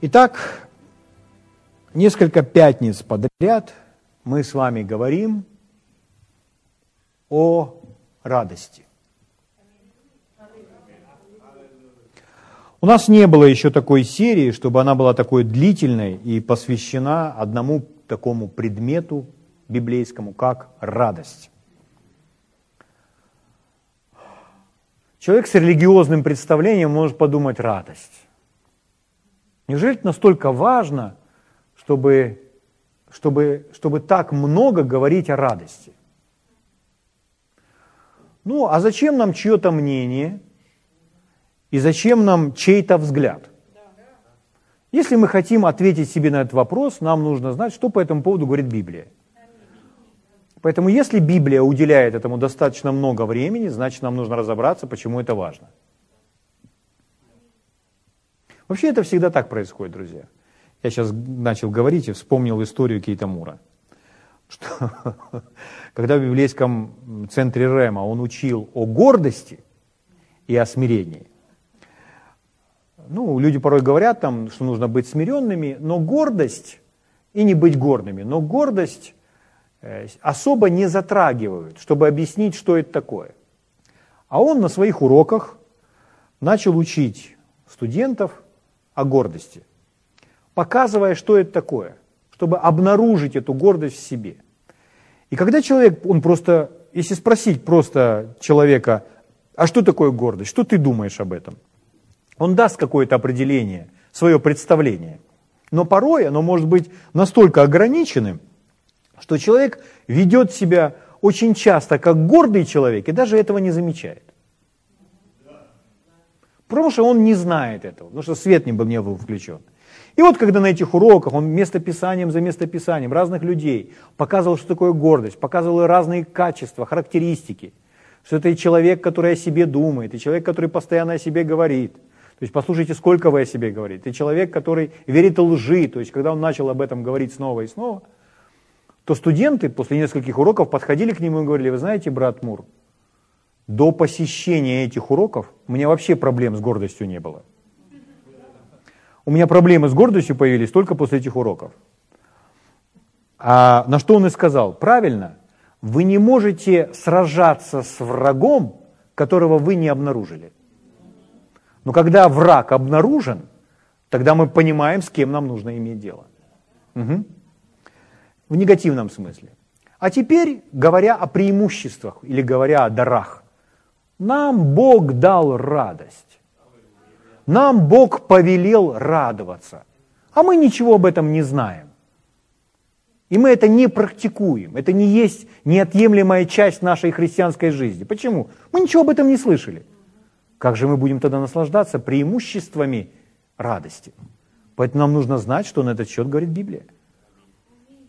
Итак, несколько пятниц подряд мы с вами говорим о радости. У нас не было еще такой серии, чтобы она была такой длительной и посвящена одному такому предмету библейскому, как радость. Человек с религиозным представлением может подумать радость. Неужели это настолько важно, чтобы, чтобы, чтобы так много говорить о радости? Ну, а зачем нам чье-то мнение? И зачем нам чей-то взгляд? Если мы хотим ответить себе на этот вопрос, нам нужно знать, что по этому поводу говорит Библия. Поэтому если Библия уделяет этому достаточно много времени, значит нам нужно разобраться, почему это важно. Вообще это всегда так происходит, друзья. Я сейчас начал говорить и вспомнил историю Кейта Мура. Что, когда в библейском центре Рема он учил о гордости и о смирении, ну, люди порой говорят там, что нужно быть смиренными, но гордость, и не быть гордыми, но гордость э, особо не затрагивают, чтобы объяснить, что это такое. А он на своих уроках начал учить студентов о гордости, показывая, что это такое, чтобы обнаружить эту гордость в себе. И когда человек, он просто, если спросить просто человека, а что такое гордость, что ты думаешь об этом – он даст какое-то определение, свое представление. Но порой оно может быть настолько ограниченным, что человек ведет себя очень часто как гордый человек и даже этого не замечает. Потому что он не знает этого, потому что свет не был, не был включен. И вот когда на этих уроках он местописанием за местописанием разных людей показывал, что такое гордость, показывал разные качества, характеристики, что это и человек, который о себе думает, и человек, который постоянно о себе говорит – то есть послушайте, сколько вы о себе говорите. И человек, который верит лжи, то есть когда он начал об этом говорить снова и снова, то студенты после нескольких уроков подходили к нему и говорили, вы знаете, брат Мур, до посещения этих уроков у меня вообще проблем с гордостью не было. У меня проблемы с гордостью появились только после этих уроков. А на что он и сказал, правильно, вы не можете сражаться с врагом, которого вы не обнаружили. Но когда враг обнаружен, тогда мы понимаем, с кем нам нужно иметь дело. Угу. В негативном смысле. А теперь, говоря о преимуществах или говоря о дарах, нам Бог дал радость. Нам Бог повелел радоваться. А мы ничего об этом не знаем. И мы это не практикуем. Это не есть неотъемлемая часть нашей христианской жизни. Почему? Мы ничего об этом не слышали. Как же мы будем тогда наслаждаться преимуществами радости? Поэтому нам нужно знать, что на этот счет говорит Библия.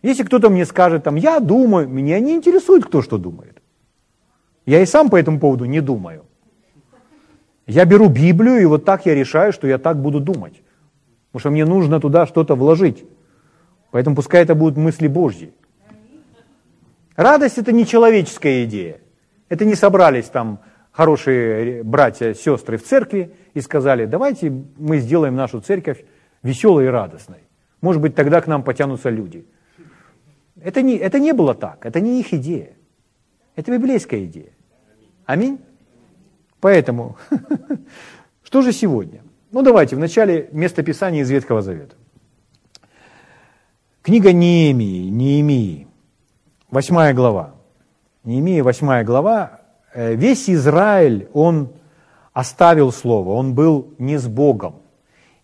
Если кто-то мне скажет, там, я думаю, меня не интересует, кто что думает. Я и сам по этому поводу не думаю. Я беру Библию, и вот так я решаю, что я так буду думать. Потому что мне нужно туда что-то вложить. Поэтому пускай это будут мысли Божьи. Радость – это не человеческая идея. Это не собрались там хорошие братья, сестры в церкви и сказали, давайте мы сделаем нашу церковь веселой и радостной. Может быть, тогда к нам потянутся люди. Это не, это не было так, это не их идея. Это библейская идея. Аминь? Поэтому, что же сегодня? Ну давайте, в начале местописания из Ветхого Завета. Книга Неемии, Неемии, восьмая глава. Неемия, восьмая глава, Э, весь Израиль, он оставил слово, он был не с Богом.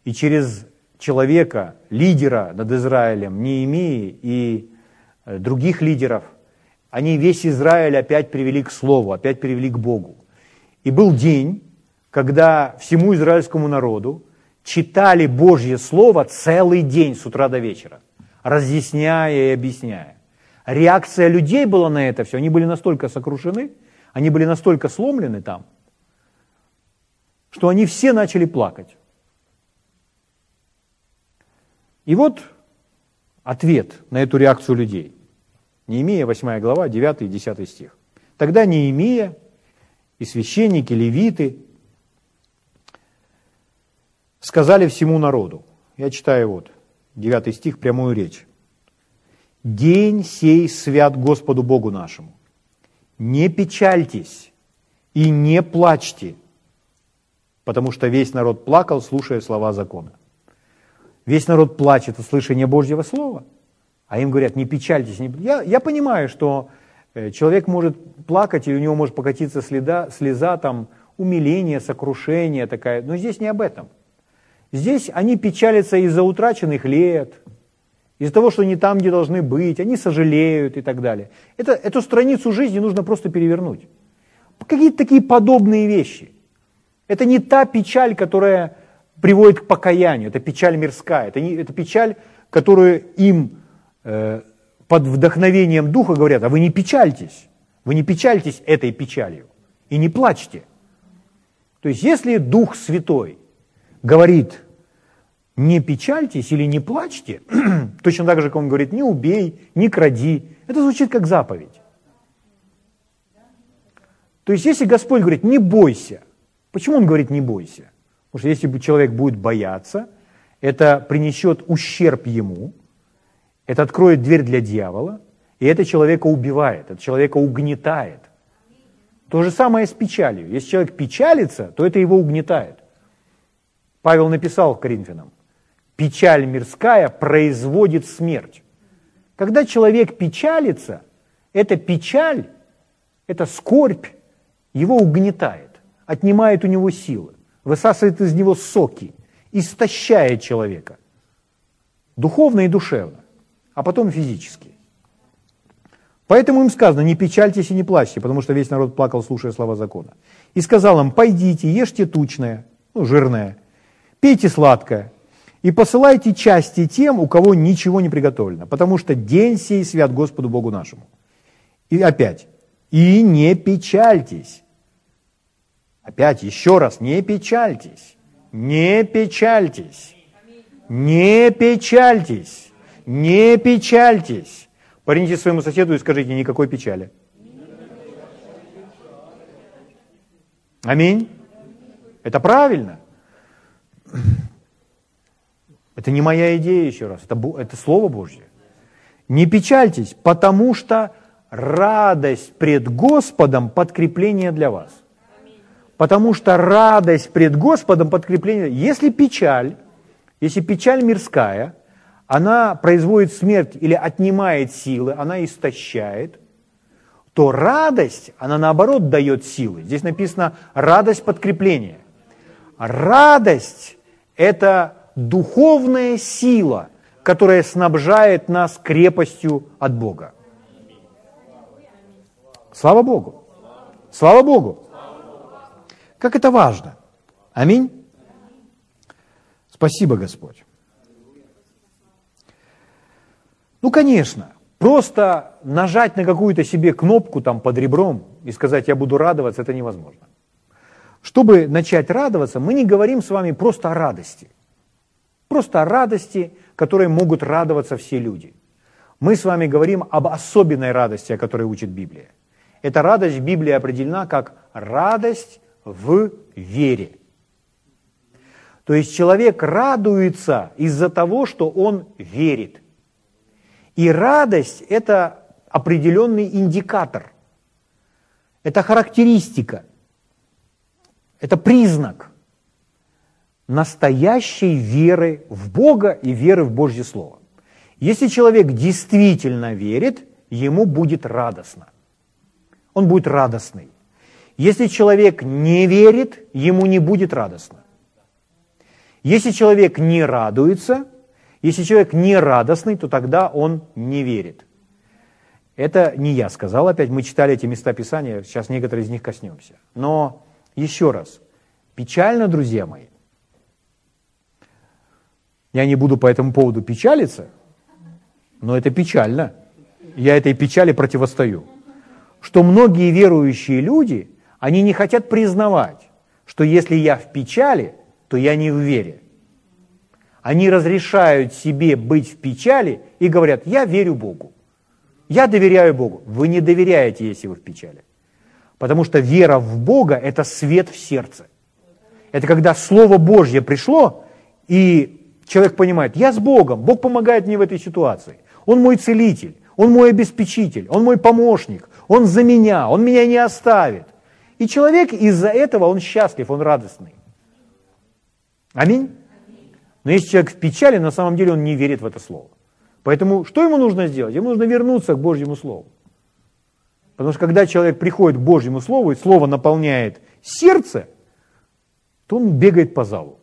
И через человека, лидера над Израилем, Неемии и э, других лидеров, они весь Израиль опять привели к Слову, опять привели к Богу. И был день, когда всему израильскому народу читали Божье Слово целый день с утра до вечера, разъясняя и объясняя. Реакция людей была на это все, они были настолько сокрушены – они были настолько сломлены там, что они все начали плакать. И вот ответ на эту реакцию людей. Неемия, 8 глава, 9 и 10 стих. Тогда Неемия и священники, левиты сказали всему народу, Я читаю вот, 9 стих, прямую речь. «День сей свят Господу Богу нашему. Не печальтесь и не плачьте, потому что весь народ плакал, слушая слова закона». Весь народ плачет от слышания Божьего Слова, а им говорят, не печальтесь. Не... Я, я понимаю, что э, человек может плакать, и у него может покатиться следа, слеза, там, умиление, сокрушение такая, но здесь не об этом. Здесь они печалятся из-за утраченных лет, из-за того, что не там, где должны быть, они сожалеют и так далее. Это, эту страницу жизни нужно просто перевернуть. Какие-то такие подобные вещи. Это не та печаль, которая приводит к покаянию, это печаль мирская, это, не, это печаль, которую им под вдохновением Духа говорят, а вы не печальтесь, вы не печальтесь этой печалью и не плачьте. То есть если Дух Святой говорит, не печальтесь или не плачьте, точно так же, как он говорит, не убей, не кради, это звучит как заповедь. То есть если Господь говорит, не бойся, почему он говорит не бойся? Потому что если человек будет бояться, это принесет ущерб ему, это откроет дверь для дьявола, и это человека убивает, это человека угнетает. То же самое с печалью. Если человек печалится, то это его угнетает. Павел написал Коринфянам, печаль мирская производит смерть. Когда человек печалится, эта печаль, эта скорбь его угнетает, отнимает у него силы, высасывает из него соки, истощает человека. Духовно и душевно, а потом физически. Поэтому им сказано, не печальтесь и не плачьте, потому что весь народ плакал, слушая слова закона. И сказал им, пойдите, ешьте тучное, ну, жирное, пейте сладкое, и посылайте части тем, у кого ничего не приготовлено, потому что день сей свят Господу Богу нашему. И опять, и не печальтесь. Опять, еще раз, не печальтесь, не печальтесь, не печальтесь, не печальтесь. Парните своему соседу и скажите, никакой печали. Аминь. Это правильно. Это не моя идея еще раз, это, это Слово Божье. Не печальтесь, потому что радость пред Господом – подкрепление для вас. Потому что радость пред Господом – подкрепление. Если печаль, если печаль мирская, она производит смерть или отнимает силы, она истощает, то радость, она наоборот дает силы. Здесь написано радость подкрепления. Радость – это духовная сила, которая снабжает нас крепостью от Бога. Слава Богу! Слава Богу! Как это важно! Аминь! Спасибо, Господь. Ну, конечно, просто нажать на какую-то себе кнопку там под ребром и сказать, я буду радоваться, это невозможно. Чтобы начать радоваться, мы не говорим с вами просто о радости. Просто о радости, которой могут радоваться все люди. Мы с вами говорим об особенной радости, о которой учит Библия. Эта радость в Библии определена как радость в вере. То есть человек радуется из-за того, что он верит. И радость – это определенный индикатор, это характеристика, это признак – настоящей веры в Бога и веры в Божье Слово. Если человек действительно верит, ему будет радостно. Он будет радостный. Если человек не верит, ему не будет радостно. Если человек не радуется, если человек не радостный, то тогда он не верит. Это не я сказал опять, мы читали эти места Писания, сейчас некоторые из них коснемся. Но еще раз, печально, друзья мои, я не буду по этому поводу печалиться, но это печально. Я этой печали противостою. Что многие верующие люди, они не хотят признавать, что если я в печали, то я не в вере. Они разрешают себе быть в печали и говорят, я верю Богу. Я доверяю Богу. Вы не доверяете, если вы в печали. Потому что вера в Бога – это свет в сердце. Это когда Слово Божье пришло, и человек понимает, я с Богом, Бог помогает мне в этой ситуации. Он мой целитель, Он мой обеспечитель, Он мой помощник, Он за меня, Он меня не оставит. И человек из-за этого, он счастлив, он радостный. Аминь? Но если человек в печали, на самом деле он не верит в это слово. Поэтому что ему нужно сделать? Ему нужно вернуться к Божьему Слову. Потому что когда человек приходит к Божьему Слову, и Слово наполняет сердце, то он бегает по залу.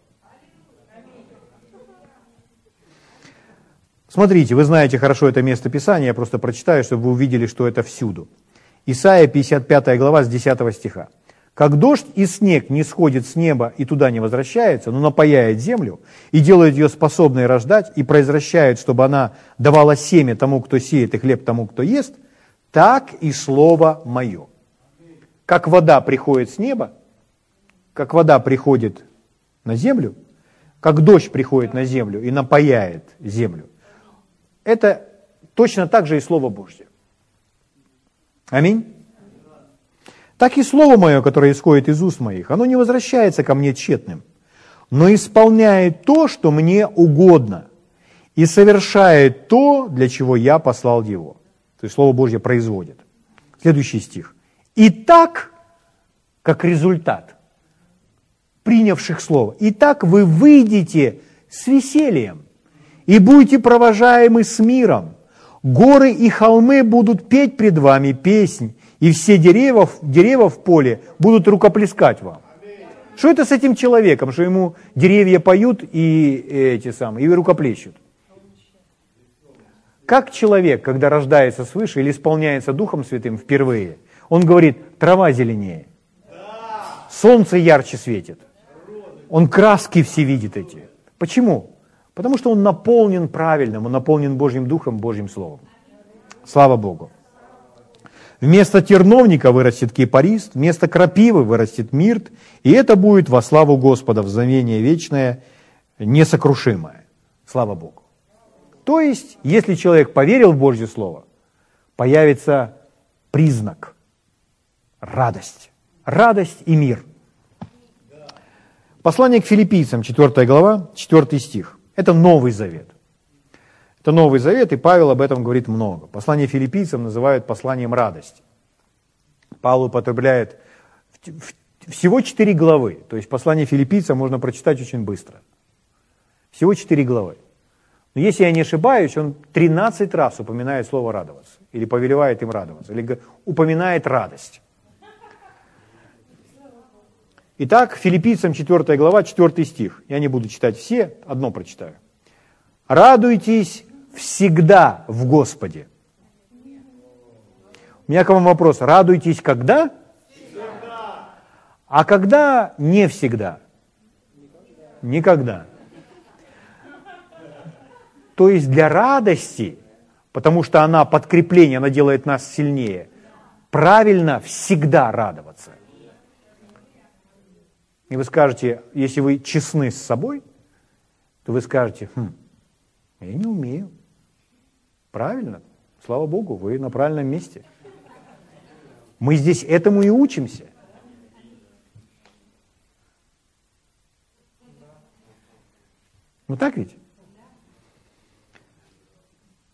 Смотрите, вы знаете хорошо это место Писания, я просто прочитаю, чтобы вы увидели, что это всюду. Исайя 55 глава с 10 стиха. «Как дождь и снег не сходит с неба и туда не возвращается, но напаяет землю и делает ее способной рождать и произвращает, чтобы она давала семя тому, кто сеет, и хлеб тому, кто ест, так и слово мое. Как вода приходит с неба, как вода приходит на землю, как дождь приходит на землю и напаяет землю, это точно так же и Слово Божье. Аминь. Так и Слово Мое, которое исходит из уст моих, оно не возвращается ко мне тщетным, но исполняет то, что мне угодно, и совершает то, для чего я послал его. То есть Слово Божье производит. Следующий стих. И так, как результат принявших Слово, и так вы выйдете с весельем и будете провожаемы с миром. Горы и холмы будут петь пред вами песнь, и все деревья, деревья в поле будут рукоплескать вам. Что это с этим человеком, что ему деревья поют и эти самые, и рукоплещут? Как человек, когда рождается свыше или исполняется Духом Святым впервые, он говорит, трава зеленее, солнце ярче светит, он краски все видит эти. Почему? Потому что он наполнен правильным, он наполнен Божьим Духом, Божьим Словом. Слава Богу. Вместо терновника вырастет кипарист, вместо крапивы вырастет мирт, и это будет во славу Господа, в знамение вечное, несокрушимое. Слава Богу. То есть, если человек поверил в Божье Слово, появится признак – радость. Радость и мир. Послание к филиппийцам, 4 глава, 4 стих. Это Новый Завет. Это Новый Завет, и Павел об этом говорит много. Послание филиппийцам называют посланием радости. Павел употребляет всего четыре главы, то есть послание филиппийцам можно прочитать очень быстро. Всего четыре главы. Но если я не ошибаюсь, он 13 раз упоминает слово «радоваться», или повелевает им радоваться, или упоминает радость. Итак, филиппийцам 4 глава, 4 стих. Я не буду читать все, одно прочитаю. «Радуйтесь всегда в Господе». У меня к вам вопрос. Радуйтесь когда? Всегда. А когда не всегда? Никогда. То есть для радости, потому что она подкрепление, она делает нас сильнее, правильно всегда радоваться. И вы скажете, если вы честны с собой, то вы скажете, хм, я не умею. Правильно, слава Богу, вы на правильном месте. Мы здесь этому и учимся. Ну так ведь?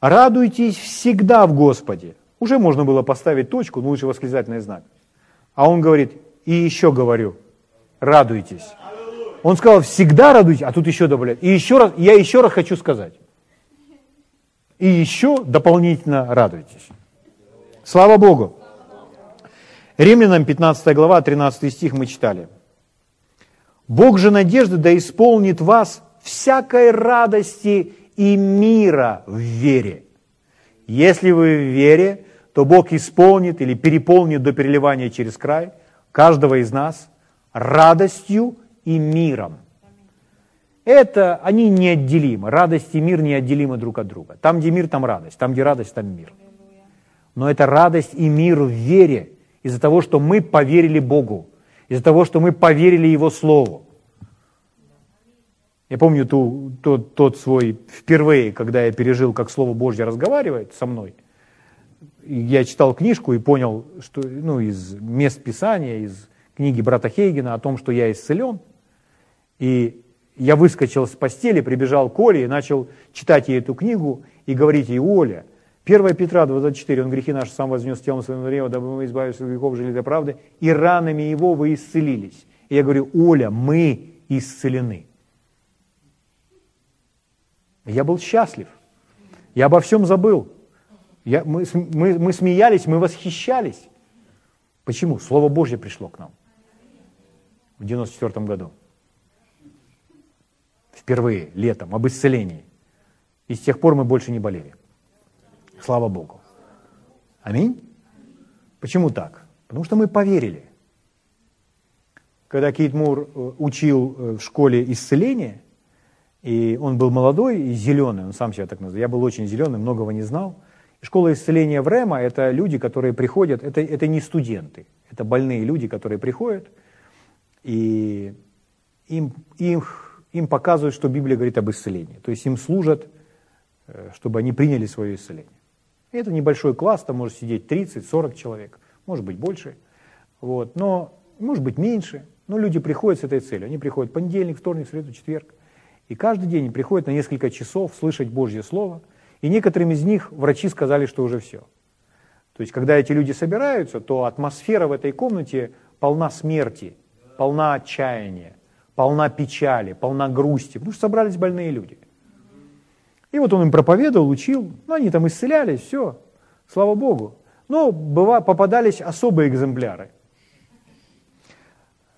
Радуйтесь всегда в Господе. Уже можно было поставить точку, но лучше восклицательный знак. А он говорит, и еще говорю, радуйтесь. Он сказал, всегда радуйтесь, а тут еще добавляет. И еще раз, я еще раз хочу сказать. И еще дополнительно радуйтесь. Слава Богу. Римлянам 15 глава, 13 стих мы читали. Бог же надежды да исполнит вас всякой радости и мира в вере. Если вы в вере, то Бог исполнит или переполнит до переливания через край каждого из нас радостью и миром. Это они неотделимы. Радость и мир неотделимы друг от друга. Там, где мир, там радость. Там, где радость, там мир. Но это радость и мир в вере из-за того, что мы поверили Богу, из-за того, что мы поверили Его Слову. Я помню ту, тот, тот свой впервые, когда я пережил, как Слово Божье разговаривает со мной. Я читал книжку и понял, что ну, из мест Писания, из книги брата Хейгена о том, что я исцелен. И я выскочил с постели, прибежал к Оле и начал читать ей эту книгу и говорить ей, Оля, 1 Петра 24, он грехи наши сам вознес телом на древо, дабы мы избавились от грехов, жили для правды, и ранами его вы исцелились. И я говорю, Оля, мы исцелены. Я был счастлив. Я обо всем забыл. Я, мы, мы, мы смеялись, мы восхищались. Почему? Слово Божье пришло к нам в 94 году. Впервые, летом, об исцелении. И с тех пор мы больше не болели. Слава Богу. Аминь. Почему так? Потому что мы поверили. Когда Кейт Мур э, учил э, в школе исцеления, и он был молодой и зеленый, он сам себя так называл. Я был очень зеленый, многого не знал. Школа исцеления в Рема – это люди, которые приходят, это, это не студенты, это больные люди, которые приходят, и им, им, им показывают, что Библия говорит об исцелении. То есть им служат, э, чтобы они приняли свое исцеление. И это небольшой класс, там может сидеть 30-40 человек, может быть больше, вот, но может быть меньше. Но люди приходят с этой целью. Они приходят понедельник, вторник, среду, четверг. И каждый день приходят на несколько часов слышать Божье Слово. И некоторым из них врачи сказали, что уже все. То есть, когда эти люди собираются, то атмосфера в этой комнате полна смерти, полна отчаяния, полна печали, полна грусти, потому что собрались больные люди. И вот он им проповедовал, учил, ну, они там исцелялись, все, слава Богу. Но быва, попадались особые экземпляры.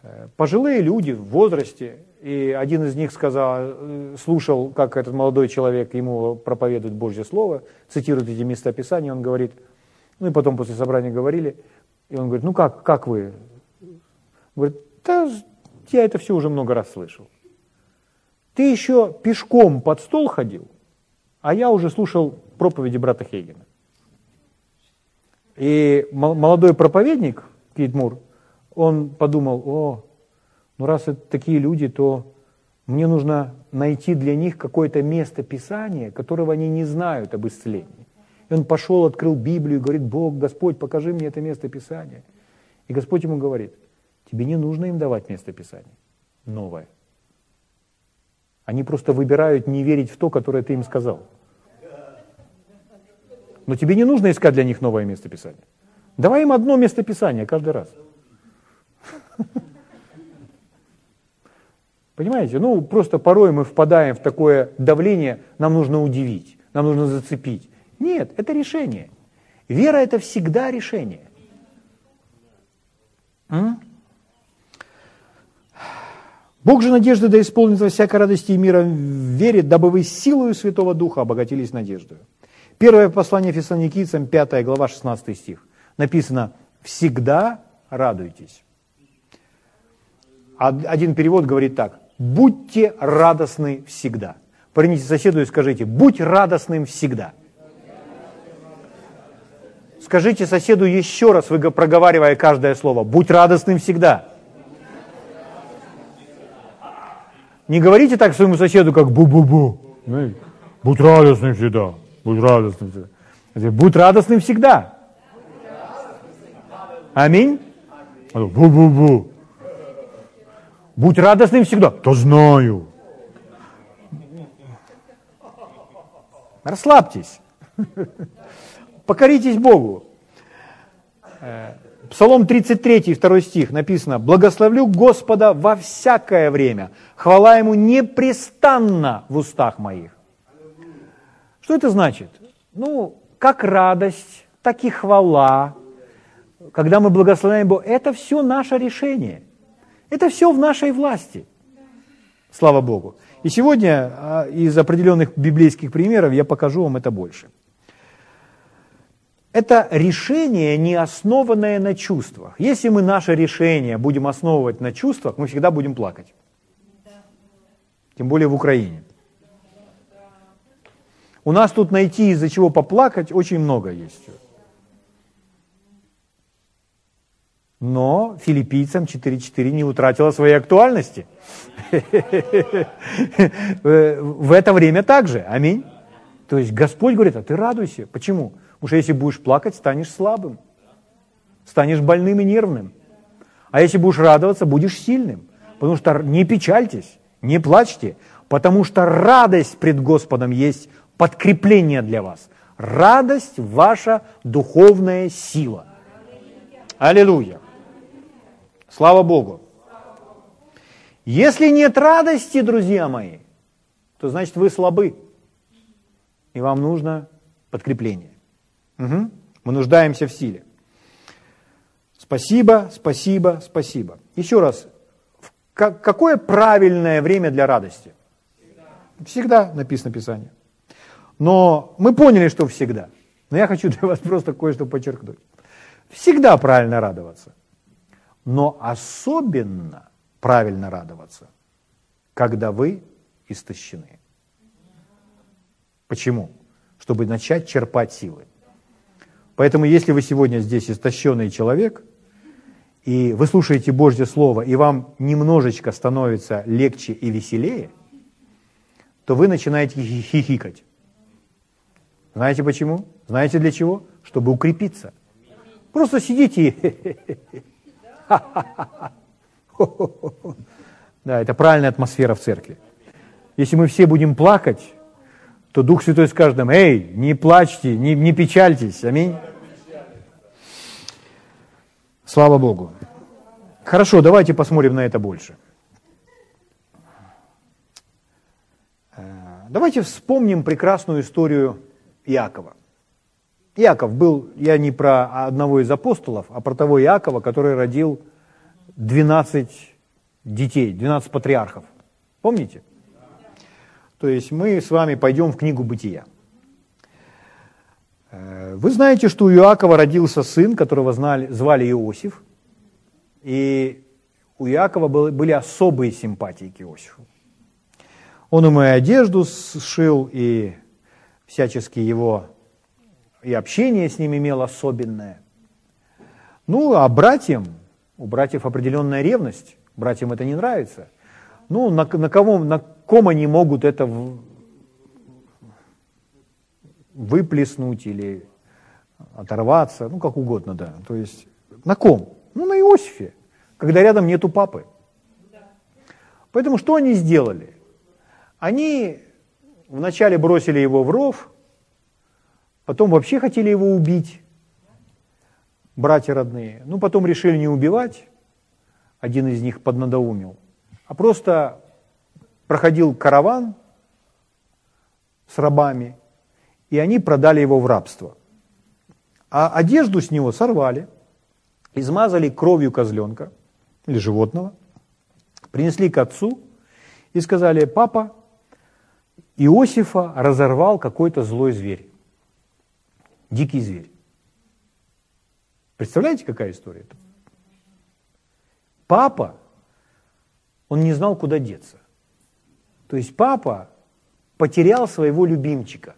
Э, пожилые люди в возрасте, и один из них сказал, э, слушал, как этот молодой человек ему проповедует Божье Слово, цитирует эти места Писания, он говорит, ну и потом после собрания говорили, и он говорит, ну как, как вы? Говорит, да я это все уже много раз слышал. Ты еще пешком под стол ходил, а я уже слушал проповеди брата Хейгена. И молодой проповедник, Кейт Мур, он подумал, о, ну раз это такие люди, то мне нужно найти для них какое-то место Писания, которого они не знают об исцелении. И он пошел, открыл Библию и говорит, Бог, Господь, покажи мне это место Писания. И Господь ему говорит, тебе не нужно им давать место Писания новое. Они просто выбирают не верить в то, которое ты им сказал. Но тебе не нужно искать для них новое место Писания. Давай им одно место Писания каждый раз. Понимаете? Ну, просто порой мы впадаем в такое давление, нам нужно удивить, нам нужно зацепить. Нет, это решение. Вера – это всегда решение. М? Бог же надежды да исполнится всякой радости и мира вере, дабы вы силою Святого Духа обогатились надеждой. Первое послание Фессалоникийцам, 5 глава, 16 стих. Написано «Всегда радуйтесь». Один перевод говорит так «Будьте радостны всегда». Поверните соседу и скажите «Будь радостным всегда». Скажите соседу еще раз, вы проговаривая каждое слово «Будь радостным всегда». Не говорите так своему соседу, как бу-бу-бу. Будь радостным всегда. Будь радостным всегда. Будь радостным всегда. Аминь. Бу-бу-бу. Будь радостным всегда. Да знаю. Расслабьтесь. Покоритесь Богу. Псалом 33, 2 стих написано, «Благословлю Господа во всякое время, хвала Ему непрестанно в устах моих». Что это значит? Ну, как радость, так и хвала, когда мы благословляем Бога, это все наше решение. Это все в нашей власти. Слава Богу. И сегодня а, из определенных библейских примеров я покажу вам это больше – это решение, не основанное на чувствах. Если мы наше решение будем основывать на чувствах, мы всегда будем плакать. Тем более в Украине. У нас тут найти из-за чего поплакать очень много есть. Но филиппийцам 4.4 не утратила своей актуальности. В это время также. Аминь. То есть Господь говорит, а ты радуйся. Почему? Потому что если будешь плакать, станешь слабым, станешь больным и нервным. А если будешь радоваться, будешь сильным. Потому что не печальтесь, Не плачьте, потому что радость пред Господом есть подкрепление для вас. Радость – ваша духовная сила. Аллилуйя. Слава Богу. Если нет радости, друзья мои, то значит вы слабы. И вам нужно подкрепление. Угу. Мы нуждаемся в силе. Спасибо, спасибо, спасибо. Еще раз, какое правильное время для радости? Всегда, всегда написано в Писании. Но мы поняли, что всегда. Но я хочу для вас просто кое-что подчеркнуть. Всегда правильно радоваться. Но особенно правильно радоваться, когда вы истощены. Почему? Чтобы начать черпать силы. Поэтому если вы сегодня здесь истощенный человек, и вы слушаете Божье Слово, и вам немножечко становится легче и веселее, то вы начинаете хихикать. Знаете почему? Знаете для чего? Чтобы укрепиться. Просто сидите. Да, это правильная атмосфера в церкви. Если мы все будем плакать, то Дух Святой скажет нам, эй, не плачьте, не, не печальтесь. Аминь. Слава Богу. Хорошо, давайте посмотрим на это больше. Э, давайте вспомним прекрасную историю Иакова. Иаков был, я не про одного из апостолов, а про того Иакова, который родил 12 детей, 12 патриархов. Помните? То есть мы с вами пойдем в книгу «Бытия». Э, вы знаете, что у Иакова родился сын, которого знали, звали Иосиф, и у Иакова были особые симпатии к Иосифу. Он ему и одежду сшил, и всячески его и общение с ним имел особенное. Ну, а братьям, у братьев определенная ревность, братьям это не нравится. Ну, на, на, кого, на ком они могут это выплеснуть или оторваться, ну, как угодно, да. То есть на ком? Ну, на Иосифе, когда рядом нету папы. Поэтому что они сделали? Они вначале бросили его в ров, потом вообще хотели его убить, братья родные. Ну, потом решили не убивать, один из них поднадоумил, а просто проходил караван с рабами, и они продали его в рабство. А одежду с него сорвали, измазали кровью козленка или животного, принесли к отцу и сказали, папа, Иосифа разорвал какой-то злой зверь дикий зверь. Представляете, какая история это? Папа, он не знал, куда деться. То есть папа потерял своего любимчика.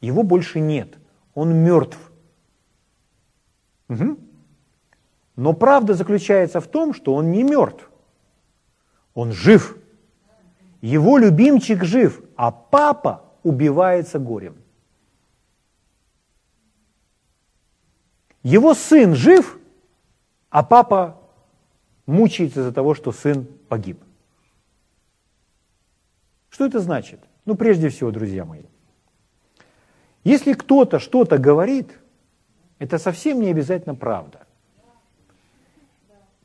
Его больше нет. Он мертв. Угу. Но правда заключается в том, что он не мертв. Он жив. Его любимчик жив, а папа убивается горем. Его сын жив, а папа мучается из-за того, что сын погиб. Что это значит? Ну, прежде всего, друзья мои, если кто-то что-то говорит, это совсем не обязательно правда.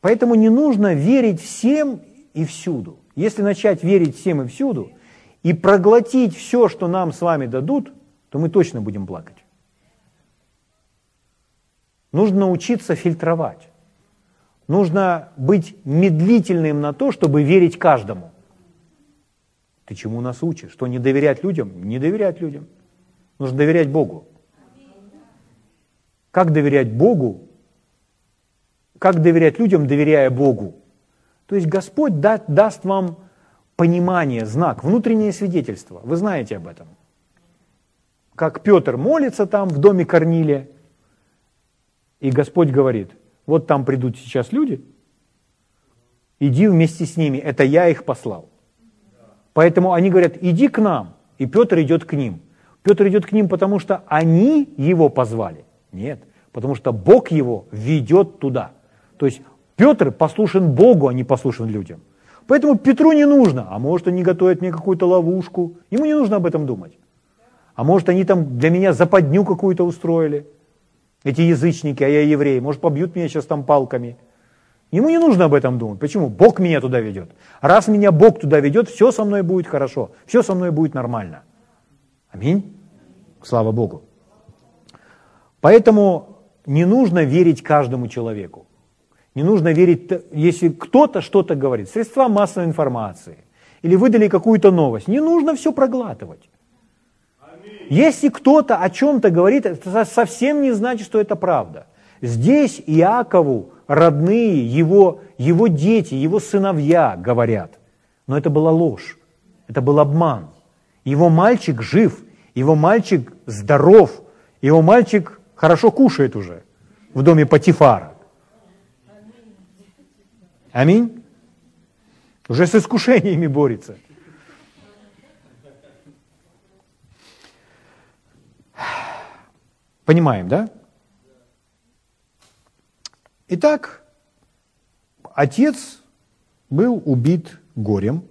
Поэтому не нужно верить всем и всюду. Если начать верить всем и всюду и проглотить все, что нам с вами дадут, то мы точно будем плакать. Нужно научиться фильтровать. Нужно быть медлительным на то, чтобы верить каждому. Ты чему нас учишь? Что не доверять людям? Не доверять людям. Нужно доверять Богу. Как доверять Богу? Как доверять людям, доверяя Богу? То есть Господь да, даст вам понимание, знак, внутреннее свидетельство. Вы знаете об этом. Как Петр молится там в доме Корнилия, и Господь говорит, вот там придут сейчас люди, иди вместе с ними, это я их послал. Поэтому они говорят, иди к нам, и Петр идет к ним. Петр идет к ним, потому что они его позвали. Нет, потому что Бог его ведет туда. То есть Петр послушен Богу, а не послушен людям. Поэтому Петру не нужно, а может они готовят мне какую-то ловушку, ему не нужно об этом думать. А может они там для меня западню какую-то устроили, эти язычники, а я еврей, может побьют меня сейчас там палками. Ему не нужно об этом думать. Почему? Бог меня туда ведет. Раз меня Бог туда ведет, все со мной будет хорошо, все со мной будет нормально. Аминь. Слава Богу. Поэтому не нужно верить каждому человеку. Не нужно верить, если кто-то что-то говорит, средства массовой информации, или выдали какую-то новость, не нужно все проглатывать. Если кто-то о чем-то говорит, это совсем не значит, что это правда. Здесь Иакову родные, его, его дети, его сыновья говорят. Но это была ложь, это был обман. Его мальчик жив, его мальчик здоров, его мальчик хорошо кушает уже в доме Патифара. Аминь. Уже с искушениями борется. Понимаем, да? Итак, отец был убит горем.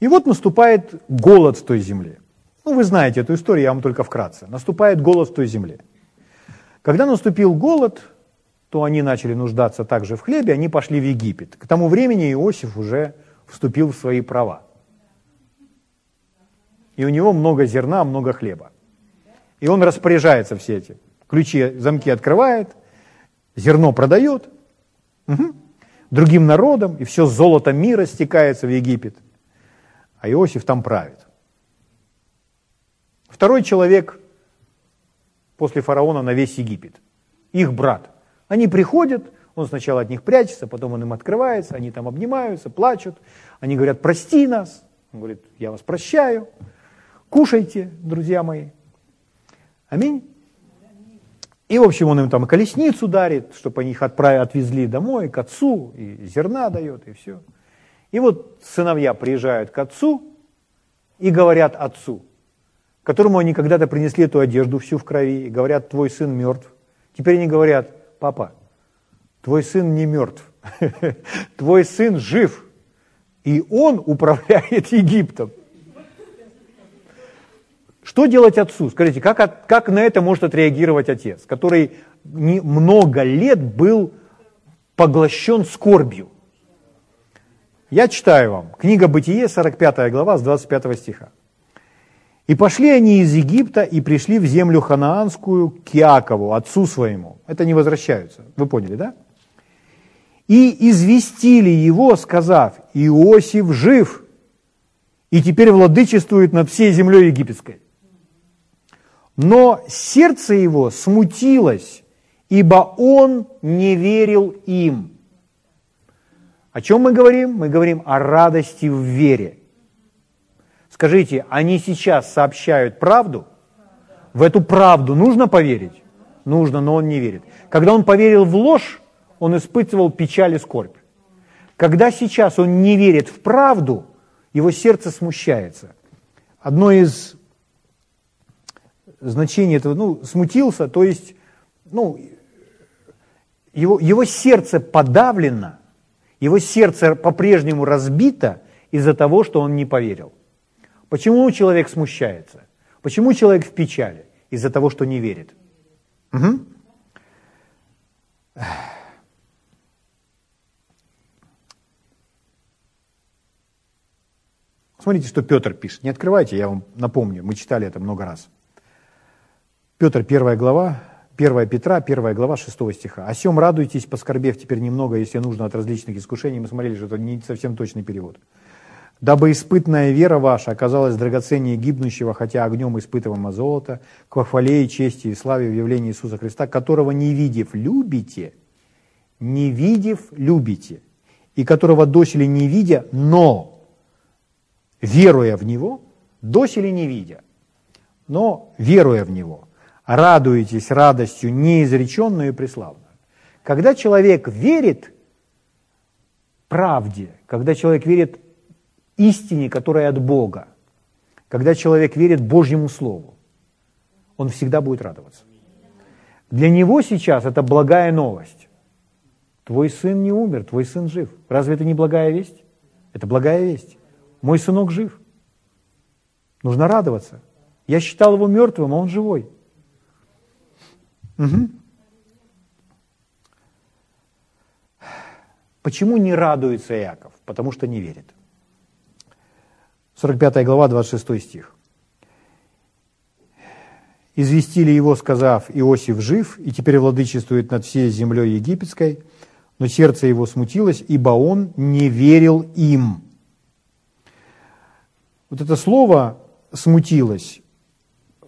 И вот наступает голод в той земле. Ну, вы знаете эту историю, я вам только вкратце. Наступает голод в той земле. Когда наступил голод, то они начали нуждаться также в хлебе, они пошли в Египет. К тому времени Иосиф уже вступил в свои права. И у него много зерна, много хлеба. И он распоряжается все эти. Ключи, замки открывает, зерно продает угу, другим народам, и все золото мира стекается в Египет. А Иосиф там правит. Второй человек после фараона на весь Египет. Их брат. Они приходят, он сначала от них прячется, потом он им открывается, они там обнимаются, плачут. Они говорят, прости нас. Он говорит, я вас прощаю. Кушайте, друзья мои. Аминь. И, в общем, он им там колесницу дарит, чтобы они их отправили, отвезли домой, к отцу, и зерна дает, и все. И вот сыновья приезжают к отцу и говорят отцу, которому они когда-то принесли эту одежду всю в крови, и говорят, твой сын мертв. Теперь они говорят, папа, твой сын не мертв, твой сын жив, и он управляет Египтом. Что делать отцу? Скажите, как, как на это может отреагировать отец, который не, много лет был поглощен скорбью? Я читаю вам. Книга Бытие, 45 глава, с 25 стиха. И пошли они из Египта и пришли в землю ханаанскую к Иакову, отцу своему. Это не возвращаются. Вы поняли, да? И известили его, сказав, Иосиф жив, и теперь владычествует над всей землей египетской. Но сердце его смутилось, ибо он не верил им. О чем мы говорим? Мы говорим о радости в вере. Скажите, они сейчас сообщают правду? В эту правду нужно поверить? Нужно, но он не верит. Когда он поверил в ложь, он испытывал печаль и скорбь. Когда сейчас он не верит в правду, его сердце смущается. Одно из значений этого, ну, смутился, то есть, ну, его, его сердце подавлено, его сердце по-прежнему разбито из-за того, что он не поверил. Почему человек смущается? Почему человек в печали? Из-за того, что не верит. Угу. Смотрите, что Петр пишет. Не открывайте, я вам напомню, мы читали это много раз. Петр, первая глава, 1 Петра, 1 глава, 6 стиха. «О сем радуйтесь, поскорбев теперь немного, если нужно, от различных искушений». Мы смотрели, что это не совсем точный перевод дабы испытанная вера ваша оказалась драгоценнее гибнущего, хотя огнем испытываемого золота, к хвале и чести и славе в явлении Иисуса Христа, которого не видев любите, не видев любите, и которого досели не видя, но веруя в Него, досели не видя, но веруя в Него, радуетесь радостью неизреченную и преславную. Когда человек верит правде, когда человек верит истине, которая от Бога. Когда человек верит Божьему Слову, он всегда будет радоваться. Для него сейчас это благая новость. Твой сын не умер, твой сын жив. Разве это не благая весть? Это благая весть. Мой сынок жив. Нужно радоваться. Я считал его мертвым, а он живой. Угу. Почему не радуется Иаков? Потому что не верит. 45 глава, 26 стих. «Известили его, сказав, Иосиф жив, и теперь владычествует над всей землей египетской, но сердце его смутилось, ибо он не верил им». Вот это слово «смутилось»,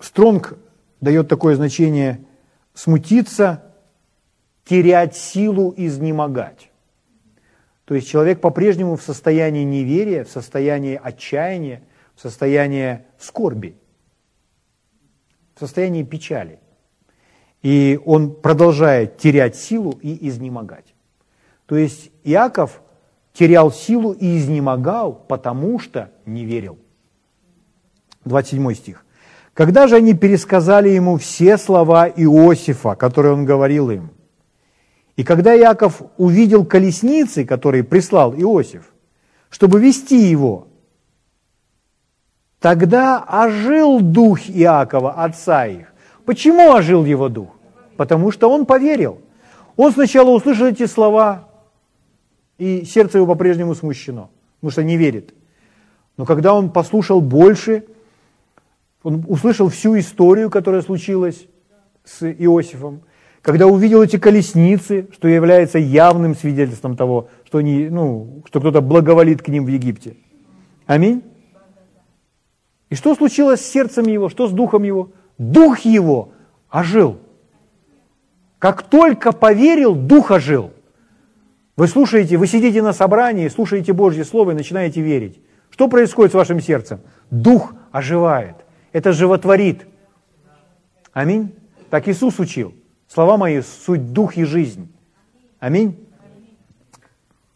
Стронг дает такое значение «смутиться», «терять силу», «изнемогать». То есть человек по-прежнему в состоянии неверия, в состоянии отчаяния, в состоянии скорби, в состоянии печали. И он продолжает терять силу и изнемогать. То есть Иаков терял силу и изнемогал, потому что не верил. 27 стих. Когда же они пересказали ему все слова Иосифа, которые он говорил им – и когда Иаков увидел колесницы, которые прислал Иосиф, чтобы вести его, тогда ожил дух Иакова, отца их. Почему ожил его дух? Потому что он поверил. Он сначала услышал эти слова, и сердце его по-прежнему смущено, потому что не верит. Но когда он послушал больше, он услышал всю историю, которая случилась с Иосифом, когда увидел эти колесницы, что является явным свидетельством того, что, они, ну, что кто-то благоволит к ним в Египте. Аминь. И что случилось с сердцем его, что с духом его? Дух его ожил. Как только поверил, дух ожил. Вы слушаете, вы сидите на собрании, слушаете Божье Слово и начинаете верить. Что происходит с вашим сердцем? Дух оживает. Это животворит. Аминь. Так Иисус учил. Слова мои – суть дух и жизнь. Аминь.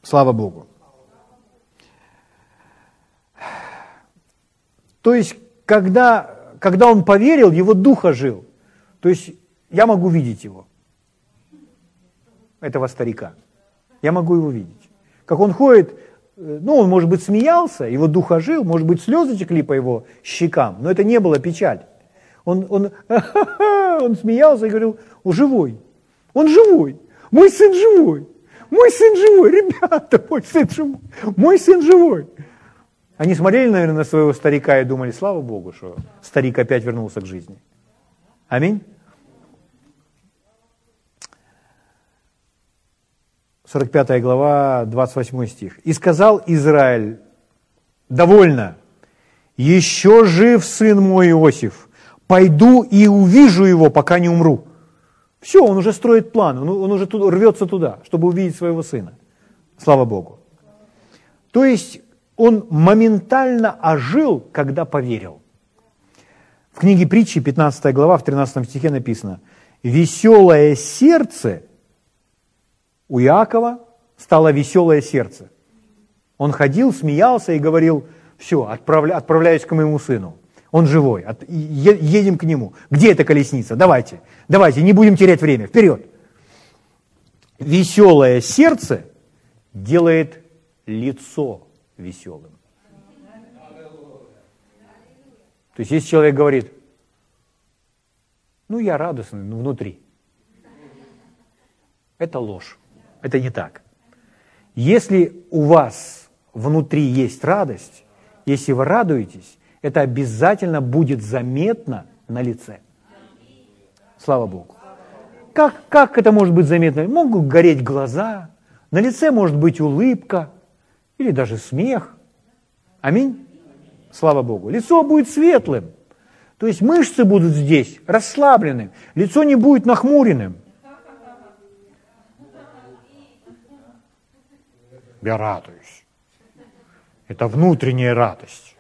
Слава Богу. То есть, когда, когда он поверил, его дух ожил. То есть, я могу видеть его, этого старика. Я могу его видеть. Как он ходит, ну, он, может быть, смеялся, его дух ожил, может быть, слезы текли по его щекам, но это не было печаль. Он, он, он смеялся и говорил, он живой, он живой, мой сын живой, мой сын живой, ребята, мой сын живой, мой сын живой. Они смотрели, наверное, на своего старика и думали, слава Богу, что старик опять вернулся к жизни. Аминь. 45 глава, 28 стих. «И сказал Израиль, довольно, еще жив сын мой Иосиф, пойду и увижу его, пока не умру. Все, он уже строит план, он, уже туда, рвется туда, чтобы увидеть своего сына. Слава Богу. То есть он моментально ожил, когда поверил. В книге притчи, 15 глава, в 13 стихе написано, «Веселое сердце у Иакова стало веселое сердце». Он ходил, смеялся и говорил, все, отправля, отправляюсь к моему сыну. Он живой. От, едем к нему. Где эта колесница? Давайте. Давайте, не будем терять время. Вперед. Веселое сердце делает лицо веселым. То есть, если человек говорит, ну, я радостный, ну, внутри. Это ложь. Это не так. Если у вас внутри есть радость, если вы радуетесь, это обязательно будет заметно на лице. Слава Богу. Как, как это может быть заметно? Могут гореть глаза, на лице может быть улыбка или даже смех. Аминь. Слава Богу. Лицо будет светлым. То есть мышцы будут здесь расслабленным, лицо не будет нахмуренным. Я радуюсь. Это внутренняя радость.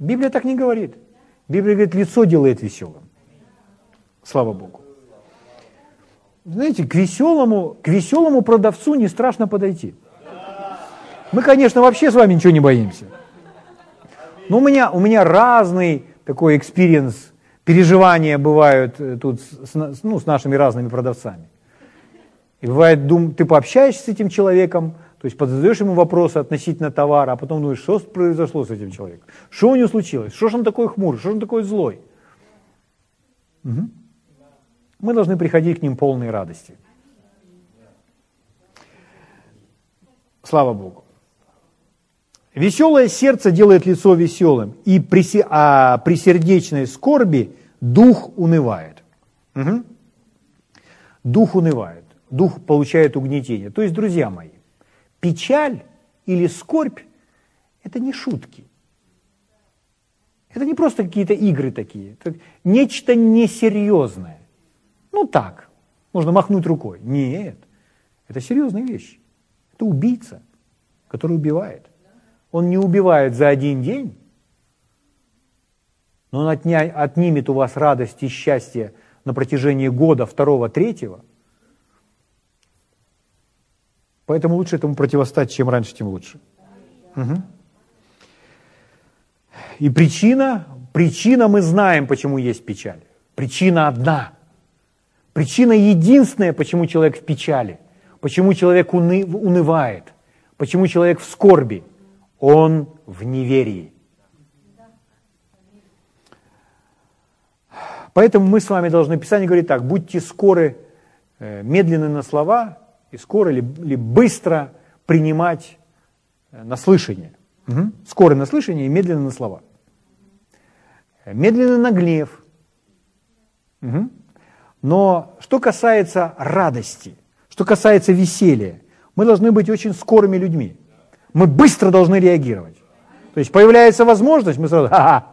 Библия так не говорит. Библия говорит, лицо делает веселым. Слава Богу. Знаете, к веселому, к веселому продавцу не страшно подойти. Мы, конечно, вообще с вами ничего не боимся. Но у меня, у меня разный такой experience, переживания бывают э, тут с, ну, с нашими разными продавцами. И бывает, дум, ты пообщаешься с этим человеком, то есть позадаешь ему вопросы относительно товара, а потом думаешь, что произошло с этим человеком? Что у него случилось? Что же он такой хмурый? Что же он такой злой? Угу. Мы должны приходить к ним полной радости. Слава Богу. Веселое сердце делает лицо веселым, и при, а при сердечной скорби дух унывает. Угу. Дух унывает, дух получает угнетение. То есть, друзья мои, печаль или скорбь – это не шутки. Это не просто какие-то игры такие. Это нечто несерьезное. Ну так, можно махнуть рукой. Нет, это серьезные вещи. Это убийца, который убивает. Он не убивает за один день, но он отнимет у вас радость и счастье на протяжении года, второго, третьего. Поэтому лучше этому противостать, чем раньше, тем лучше. Угу. И причина, причина мы знаем, почему есть печаль. Причина одна. Причина единственная, почему человек в печали, почему человек уны, унывает, почему человек в скорби. Он в неверии. Поэтому мы с вами должны, Писание говорит так, будьте скоры, э, медленны на слова и скоро или, или быстро принимать э, на слышание. Угу. Скоры на слышание и медленно на слова. Медленно на гнев. Угу. Но что касается радости, что касается веселья, мы должны быть очень скорыми людьми. Мы быстро должны реагировать. То есть появляется возможность, мы сразу ха-ха.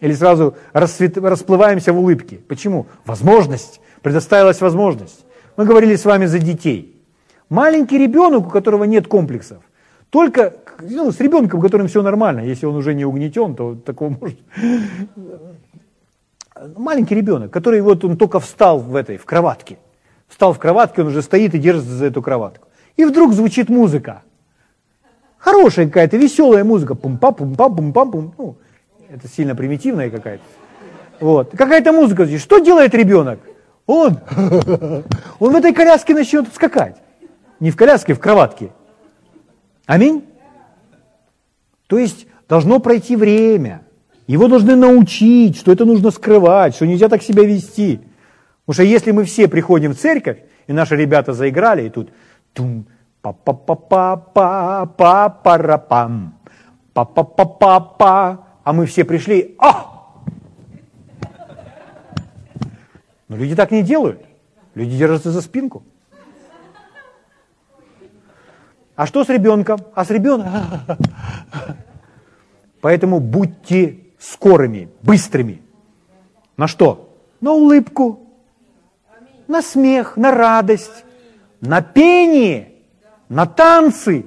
Или сразу расцвет, расплываемся в улыбке. Почему? Возможность. Предоставилась возможность. Мы говорили с вами за детей. Маленький ребенок, у которого нет комплексов, только ну, с ребенком, у которым все нормально, если он уже не угнетен, то такого может... Маленький ребенок, который вот он только встал в этой, в кроватке. Встал в кроватке, он уже стоит и держится за эту кроватку. И вдруг звучит музыка. Хорошая какая-то, веселая музыка. Пум-па, пум-па, пум-па, пум. Ну, это сильно примитивная какая-то. Вот. Какая-то музыка. Что делает ребенок? Он, он в этой коляске начнет скакать. Не в коляске, в кроватке. Аминь. То есть должно пройти время. Его должны научить, что это нужно скрывать, что нельзя так себя вести. Потому что если мы все приходим в церковь, и наши ребята заиграли, и тут тум па па па па па па пара пам па па па па па а мы все пришли, а! Но люди так не делают. Люди держатся за спинку. А что с ребенком? А с ребенком? Поэтому будьте скорыми, быстрыми. На что? На улыбку, на смех, на радость, на пение, на танцы.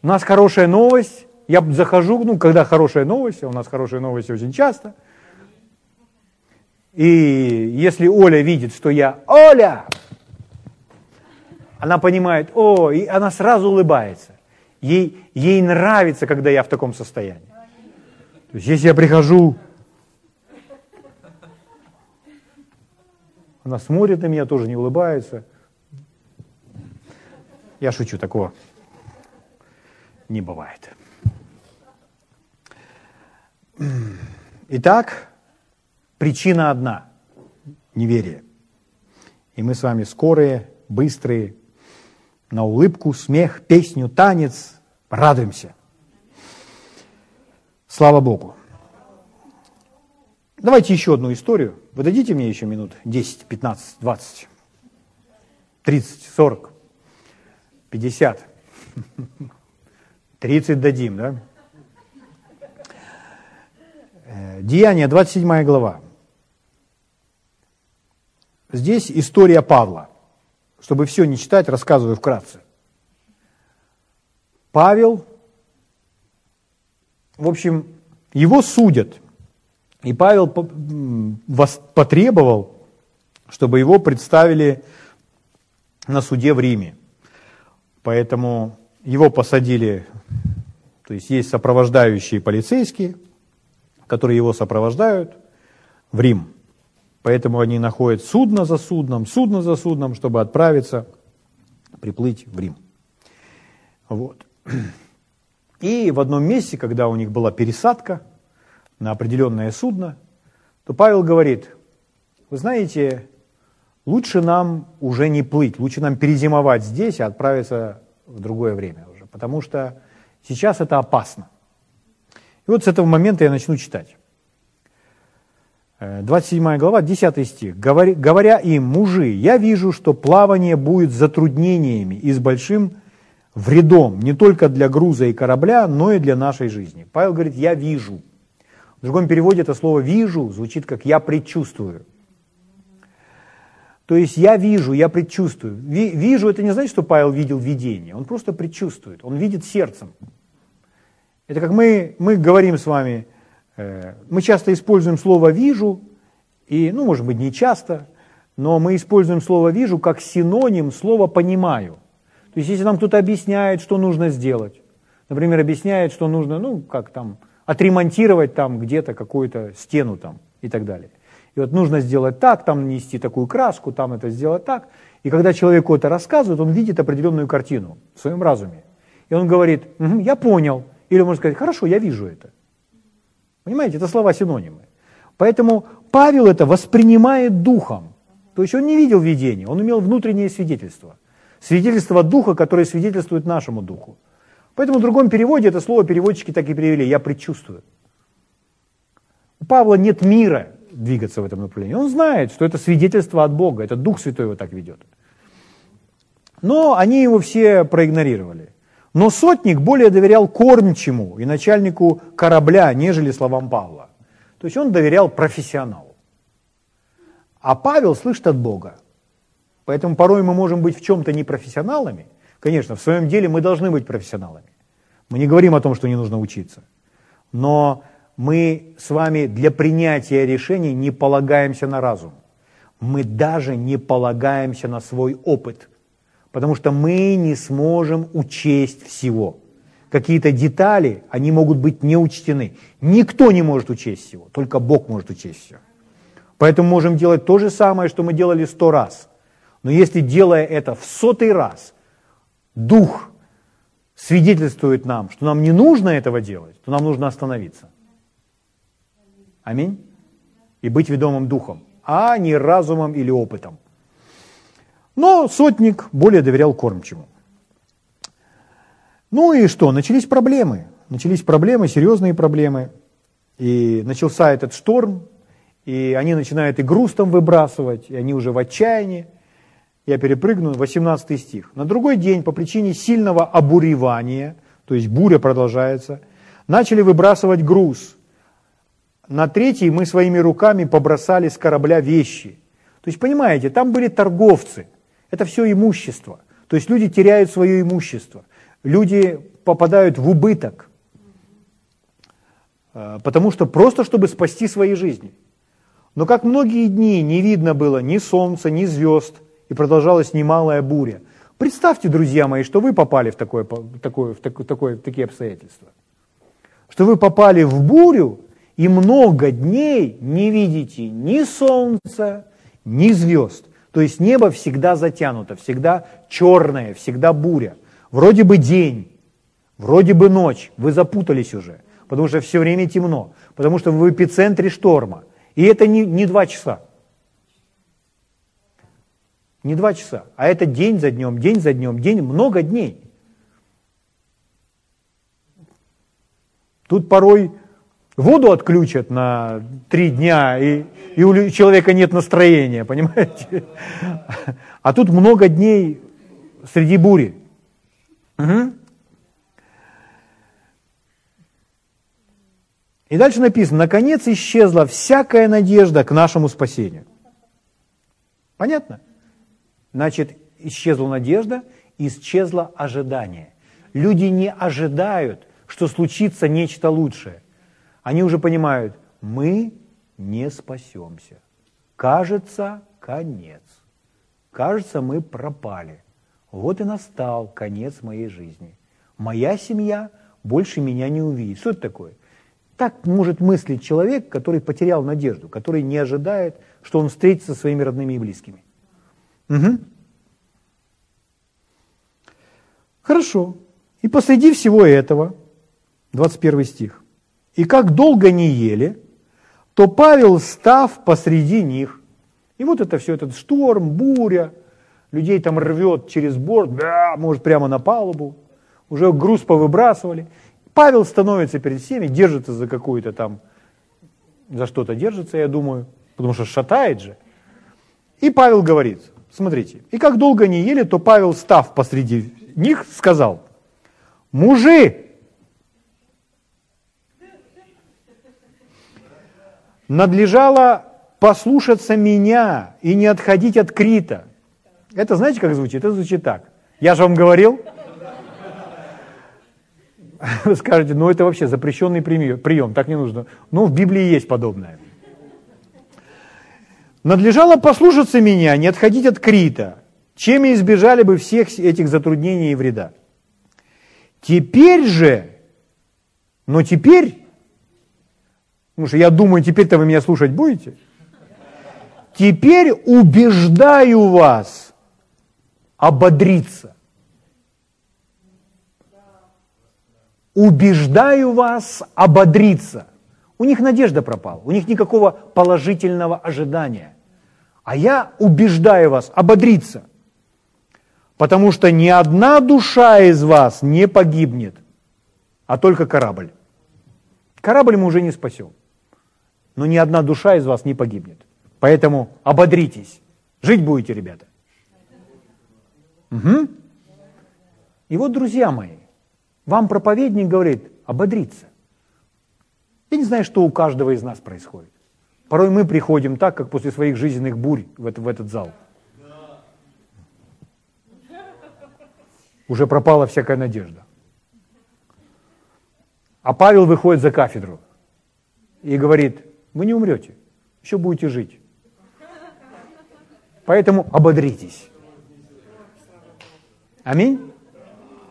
У нас хорошая новость. Я захожу, ну, когда хорошая новость, а у нас хорошие новости очень часто. И если Оля видит, что я Оля, она понимает, о, и она сразу улыбается. Ей, ей нравится, когда я в таком состоянии. То есть, если я прихожу, она смотрит на меня, тоже не улыбается. Я шучу, такого не бывает. Итак, причина одна – неверие. И мы с вами скорые, быстрые, на улыбку, смех, песню, танец, радуемся. Слава Богу. Давайте еще одну историю. Вы дадите мне еще минут 10, 15, 20, 30, 40, 50. 30 дадим, да? Э, Деяние, 27 глава. Здесь история Павла. Чтобы все не читать, рассказываю вкратце. Павел, в общем, его судят. И Павел потребовал, чтобы его представили на суде в Риме. Поэтому его посадили, то есть есть сопровождающие полицейские, которые его сопровождают в Рим. Поэтому они находят судно за судном, судно за судном, чтобы отправиться, приплыть в Рим. Вот. И в одном месте, когда у них была пересадка на определенное судно, то Павел говорит, вы знаете, лучше нам уже не плыть, лучше нам перезимовать здесь и отправиться в другое время уже, потому что сейчас это опасно. И вот с этого момента я начну читать. 27 э, глава, 10 стих. Говоря, «Говоря им, мужи, я вижу, что плавание будет затруднениями и с большим вредом не только для груза и корабля, но и для нашей жизни». Павел говорит, я вижу. В другом переводе это слово «вижу» звучит как «я предчувствую». То есть я вижу, я предчувствую. Вижу это не значит, что Павел видел видение, он просто предчувствует, он видит сердцем. Это как мы, мы говорим с вами – мы часто используем слово «вижу», и, ну, может быть, не часто, но мы используем слово «вижу» как синоним слова «понимаю». То есть, если нам кто-то объясняет, что нужно сделать, например, объясняет, что нужно, ну, как там, отремонтировать там где-то какую-то стену там и так далее. И вот нужно сделать так, там нанести такую краску, там это сделать так. И когда человеку это рассказывают, он видит определенную картину в своем разуме. И он говорит, угу, я понял. Или он может сказать, хорошо, я вижу это. Понимаете, это слова синонимы. Поэтому Павел это воспринимает духом. То есть он не видел видения, он имел внутреннее свидетельство. Свидетельство духа, которое свидетельствует нашему духу. Поэтому в другом переводе это слово переводчики так и перевели «я предчувствую». У Павла нет мира двигаться в этом направлении. Он знает, что это свидетельство от Бога, это Дух Святой его так ведет. Но они его все проигнорировали. Но сотник более доверял кормчему и начальнику корабля, нежели словам Павла. То есть он доверял профессионалу. А Павел слышит от Бога. Поэтому порой мы можем быть в чем-то непрофессионалами. Конечно, в своем деле мы должны быть профессионалами. Мы не говорим о том, что не нужно учиться. Но мы с вами для принятия решений не полагаемся на разум. Мы даже не полагаемся на свой опыт – потому что мы не сможем учесть всего. Какие-то детали, они могут быть не учтены. Никто не может учесть всего, только Бог может учесть все. Поэтому можем делать то же самое, что мы делали сто раз. Но если, делая это в сотый раз, Дух свидетельствует нам, что нам не нужно этого делать, то нам нужно остановиться. Аминь. И быть ведомым Духом, а не разумом или опытом. Но сотник более доверял кормчему. Ну и что, начались проблемы. Начались проблемы, серьезные проблемы. И начался этот шторм, и они начинают и груз там выбрасывать, и они уже в отчаянии. Я перепрыгну, 18 стих. На другой день по причине сильного обуревания, то есть буря продолжается, начали выбрасывать груз. На третий мы своими руками побросали с корабля вещи. То есть, понимаете, там были торговцы – это все имущество. То есть люди теряют свое имущество. Люди попадают в убыток. Э, потому что просто, чтобы спасти свои жизни. Но как многие дни не видно было ни солнца, ни звезд, и продолжалась немалая буря. Представьте, друзья мои, что вы попали в, такое, такое, в, такое, такое, в такие обстоятельства. Что вы попали в бурю, и много дней не видите ни солнца, ни звезд. То есть небо всегда затянуто, всегда черное, всегда буря. Вроде бы день, вроде бы ночь, вы запутались уже, потому что все время темно, потому что вы в эпицентре шторма. И это не, не два часа. Не два часа, а это день за днем, день за днем, день, много дней. Тут порой воду отключат на три дня, и, и у человека нет настроения, понимаете? А тут много дней среди бури. Угу. И дальше написано, наконец исчезла всякая надежда к нашему спасению. Понятно? Значит, исчезла надежда, исчезло ожидание. Люди не ожидают, что случится нечто лучшее. Они уже понимают, мы не спасемся. Кажется, конец. Кажется, мы пропали. Вот и настал конец моей жизни. Моя семья больше меня не увидит. Что это такое? Так может мыслить человек, который потерял надежду, который не ожидает, что он встретится со своими родными и близкими. Угу. Хорошо. И посреди всего этого, 21 стих, «И как долго не ели, то Павел, став посреди них, и вот это все, этот шторм, буря, людей там рвет через борт, да, может, прямо на палубу, уже груз повыбрасывали. Павел становится перед всеми, держится за какую-то там, за что-то держится, я думаю, потому что шатает же. И Павел говорит, смотрите, и как долго не ели, то Павел, став посреди них, сказал, мужи, надлежало послушаться меня и не отходить от Крита. Это знаете, как звучит? Это звучит так. Я же вам говорил. Вы скажете, ну это вообще запрещенный прием, так не нужно. Ну, в Библии есть подобное. Надлежало послушаться меня, не отходить от Крита, чем и избежали бы всех этих затруднений и вреда. Теперь же, но теперь, потому что я думаю, теперь-то вы меня слушать будете, теперь убеждаю вас ободриться. Убеждаю вас ободриться. У них надежда пропала, у них никакого положительного ожидания. А я убеждаю вас ободриться, потому что ни одна душа из вас не погибнет, а только корабль. Корабль мы уже не спасем, но ни одна душа из вас не погибнет. Поэтому ободритесь. Жить будете, ребята. Угу. И вот, друзья мои, вам проповедник говорит ободриться. Я не знаю, что у каждого из нас происходит. Порой мы приходим так, как после своих жизненных бурь в, это, в этот зал. Уже пропала всякая надежда. А Павел выходит за кафедру и говорит, вы не умрете, еще будете жить. Поэтому ободритесь. Аминь.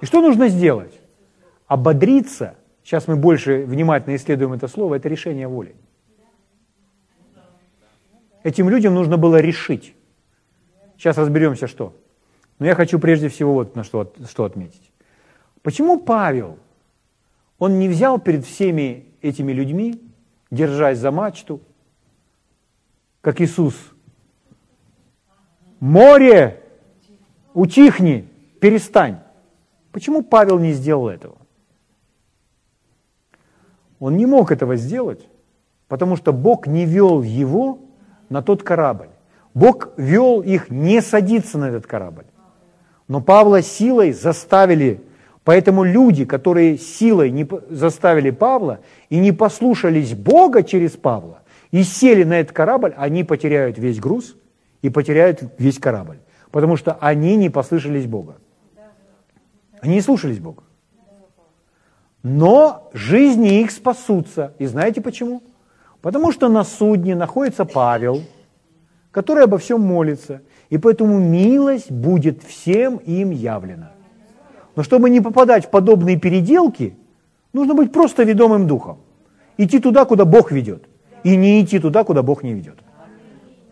И что нужно сделать? Ободриться, сейчас мы больше внимательно исследуем это слово, это решение воли. Этим людям нужно было решить. Сейчас разберемся, что. Но я хочу прежде всего вот на что, что отметить. Почему Павел, он не взял перед всеми этими людьми, держась за мачту, как Иисус, море, утихни, перестань. Почему Павел не сделал этого? Он не мог этого сделать, потому что Бог не вел его на тот корабль. Бог вел их не садиться на этот корабль. Но Павла силой заставили, поэтому люди, которые силой не заставили Павла и не послушались Бога через Павла, и сели на этот корабль, они потеряют весь груз и потеряют весь корабль, потому что они не послышались Бога. Они не слушались Бога. Но жизни их спасутся. И знаете почему? Потому что на судне находится Павел, который обо всем молится, и поэтому милость будет всем им явлена. Но чтобы не попадать в подобные переделки, нужно быть просто ведомым духом. Идти туда, куда Бог ведет, и не идти туда, куда Бог не ведет.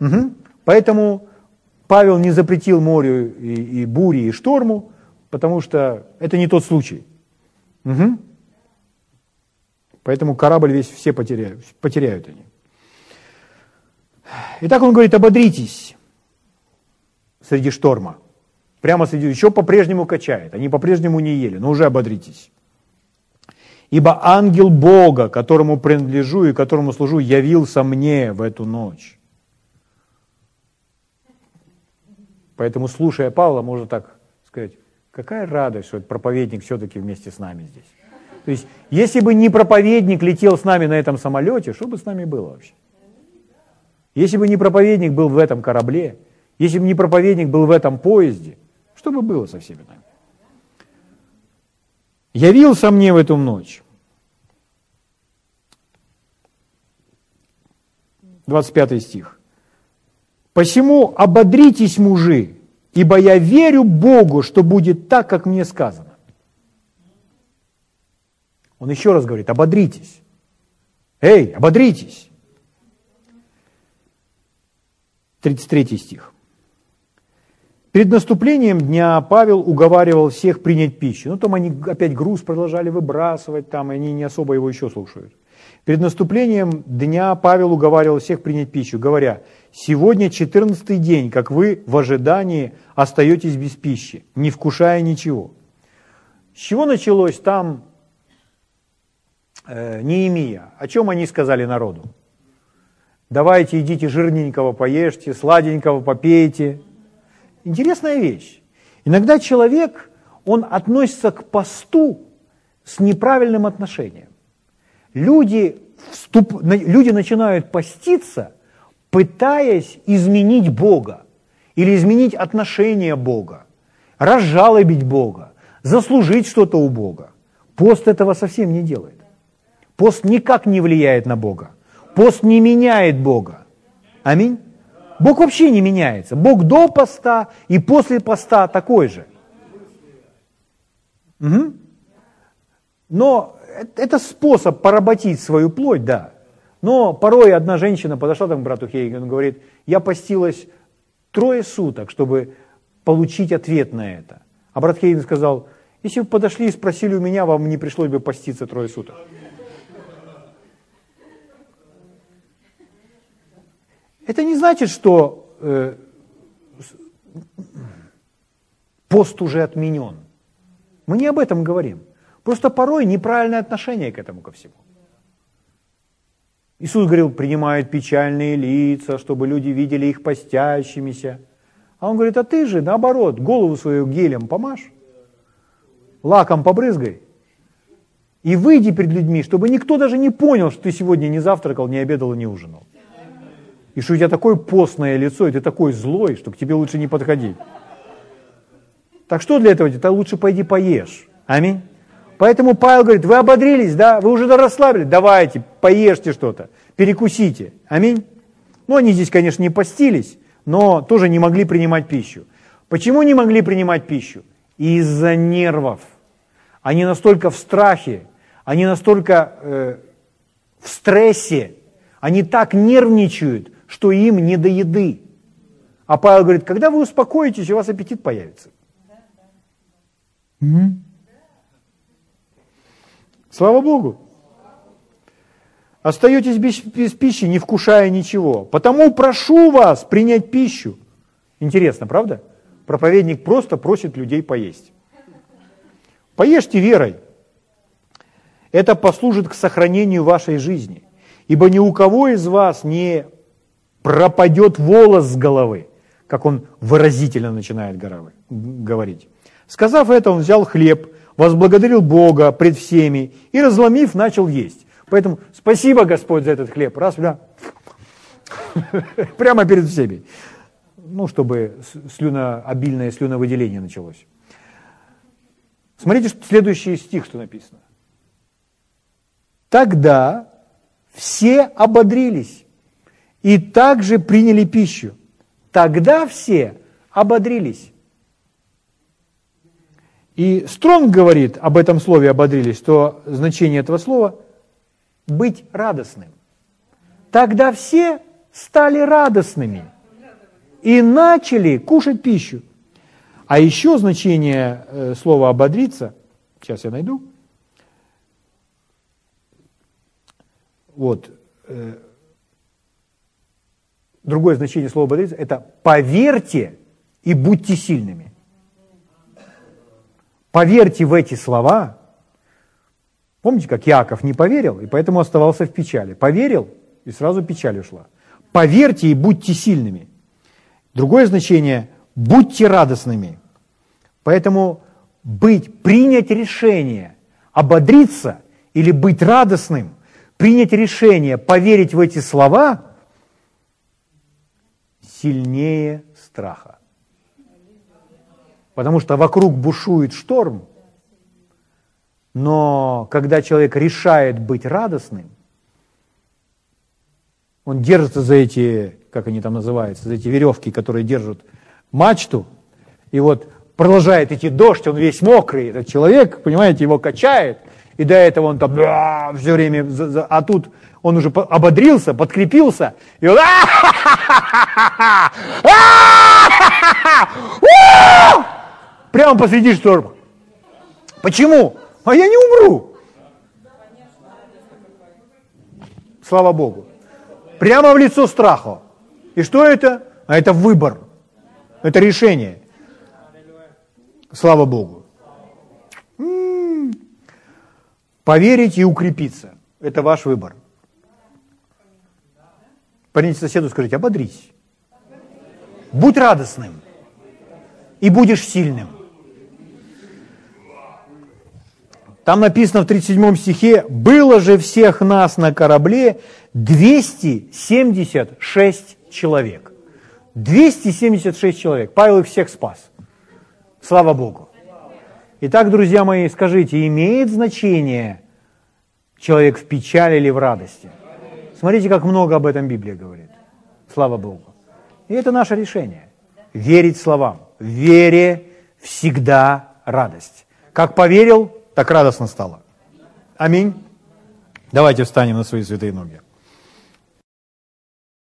Угу. Поэтому Павел не запретил морю и, и буре, и шторму, потому что это не тот случай. Угу. Поэтому корабль весь все потеряют, потеряют они. Итак, он говорит, ободритесь среди шторма. Прямо среди, еще по-прежнему качает. Они по-прежнему не ели, но уже ободритесь. Ибо ангел Бога, которому принадлежу и которому служу, явился мне в эту ночь. Поэтому, слушая Павла, можно так сказать, какая радость, что проповедник все-таки вместе с нами здесь. То есть, если бы не проповедник летел с нами на этом самолете, что бы с нами было вообще? Если бы не проповедник был в этом корабле, если бы не проповедник был в этом поезде, что бы было со всеми нами? Явился мне в эту ночь. 25 стих. «Посему ободритесь, мужи, ибо я верю Богу, что будет так, как мне сказано». Он еще раз говорит, ободритесь. Эй, ободритесь! 33 стих. Перед наступлением дня Павел уговаривал всех принять пищу. Ну, там они опять груз продолжали выбрасывать, там, и они не особо его еще слушают. Перед наступлением дня Павел уговаривал всех принять пищу, говоря, «Сегодня 14 день, как вы в ожидании остаетесь без пищи, не вкушая ничего». С чего началось там э, Неемия? О чем они сказали народу? Давайте идите жирненького поешьте, сладенького попейте. Интересная вещь. Иногда человек, он относится к посту с неправильным отношением. Люди, вступ, люди начинают поститься, пытаясь изменить Бога или изменить отношение Бога, разжалобить Бога, заслужить что-то у Бога. Пост этого совсем не делает. Пост никак не влияет на Бога. Пост не меняет Бога. Аминь. Бог вообще не меняется. Бог до поста и после поста такой же. Угу. Но это способ поработить свою плоть, да. Но порой одна женщина подошла там к брату Хейгену и говорит, я постилась трое суток, чтобы получить ответ на это. А брат Хейген сказал, если бы подошли и спросили у меня, вам не пришлось бы поститься трое суток. Это не значит, что э, пост уже отменен. Мы не об этом говорим. Просто порой неправильное отношение к этому ко всему. Иисус говорил, принимают печальные лица, чтобы люди видели их постящимися. А он говорит, а ты же, наоборот, голову свою гелем помажь, лаком побрызгай, и выйди перед людьми, чтобы никто даже не понял, что ты сегодня не завтракал, не обедал и не ужинал. И что у тебя такое постное лицо, и ты такой злой, что к тебе лучше не подходить. Так что для этого? Ты лучше пойди поешь. Аминь. Поэтому Павел говорит, вы ободрились, да, вы уже расслабились, давайте, поешьте что-то, перекусите. Аминь. Ну, они здесь, конечно, не постились, но тоже не могли принимать пищу. Почему не могли принимать пищу? Из-за нервов. Они настолько в страхе, они настолько э, в стрессе, они так нервничают, что им не до еды. А Павел говорит, когда вы успокоитесь, у вас аппетит появится. Угу. Слава Богу. Остаетесь без, без пищи, не вкушая ничего. Потому прошу вас принять пищу. Интересно, правда? Проповедник просто просит людей поесть. Поешьте верой. Это послужит к сохранению вашей жизни. Ибо ни у кого из вас не пропадет волос с головы, как он выразительно начинает говорить. Сказав это, он взял хлеб, возблагодарил Бога пред всеми и, разломив, начал есть. Поэтому спасибо, Господь, за этот хлеб. Раз, да, прямо перед всеми. Ну, чтобы слюно, обильное слюновыделение началось. Смотрите, следующий стих, что написано. Тогда все ободрились и также приняли пищу. Тогда все ободрились. И Стронг говорит об этом слове «ободрились», то значение этого слова – быть радостным. Тогда все стали радостными и начали кушать пищу. А еще значение э, слова «ободриться», сейчас я найду, вот, э, другое значение слова «ободриться» – это «поверьте и будьте сильными». Поверьте в эти слова. Помните, как Яков не поверил, и поэтому оставался в печали. Поверил, и сразу печаль ушла. Поверьте и будьте сильными. Другое значение – будьте радостными. Поэтому быть, принять решение, ободриться или быть радостным, принять решение, поверить в эти слова – сильнее страха. Потому что вокруг бушует шторм, но когда человек решает быть радостным, он держится за эти, как они там называются, за эти веревки, которые держат мачту, и вот продолжает идти дождь, он весь мокрый, этот человек, понимаете, его качает, и до этого он там все время, а тут он уже ободрился, подкрепился, и он прямо посреди шторма. Почему? А я не умру. Слава Богу. Прямо в лицо страху. И что это? А это выбор. Это решение. Слава Богу. М-м-м. Поверить и укрепиться. Это ваш выбор. Парните соседу, скажите, ободрись. Будь радостным. И будешь сильным. Там написано в 37 стихе, было же всех нас на корабле 276 человек. 276 человек. Павел их всех спас. Слава Богу. Итак, друзья мои, скажите, имеет значение человек в печали или в радости? Смотрите, как много об этом Библия говорит. Слава Богу. И это наше решение. Верить словам. В вере всегда радость. Как поверил, так радостно стало. Аминь. Давайте встанем на свои святые ноги.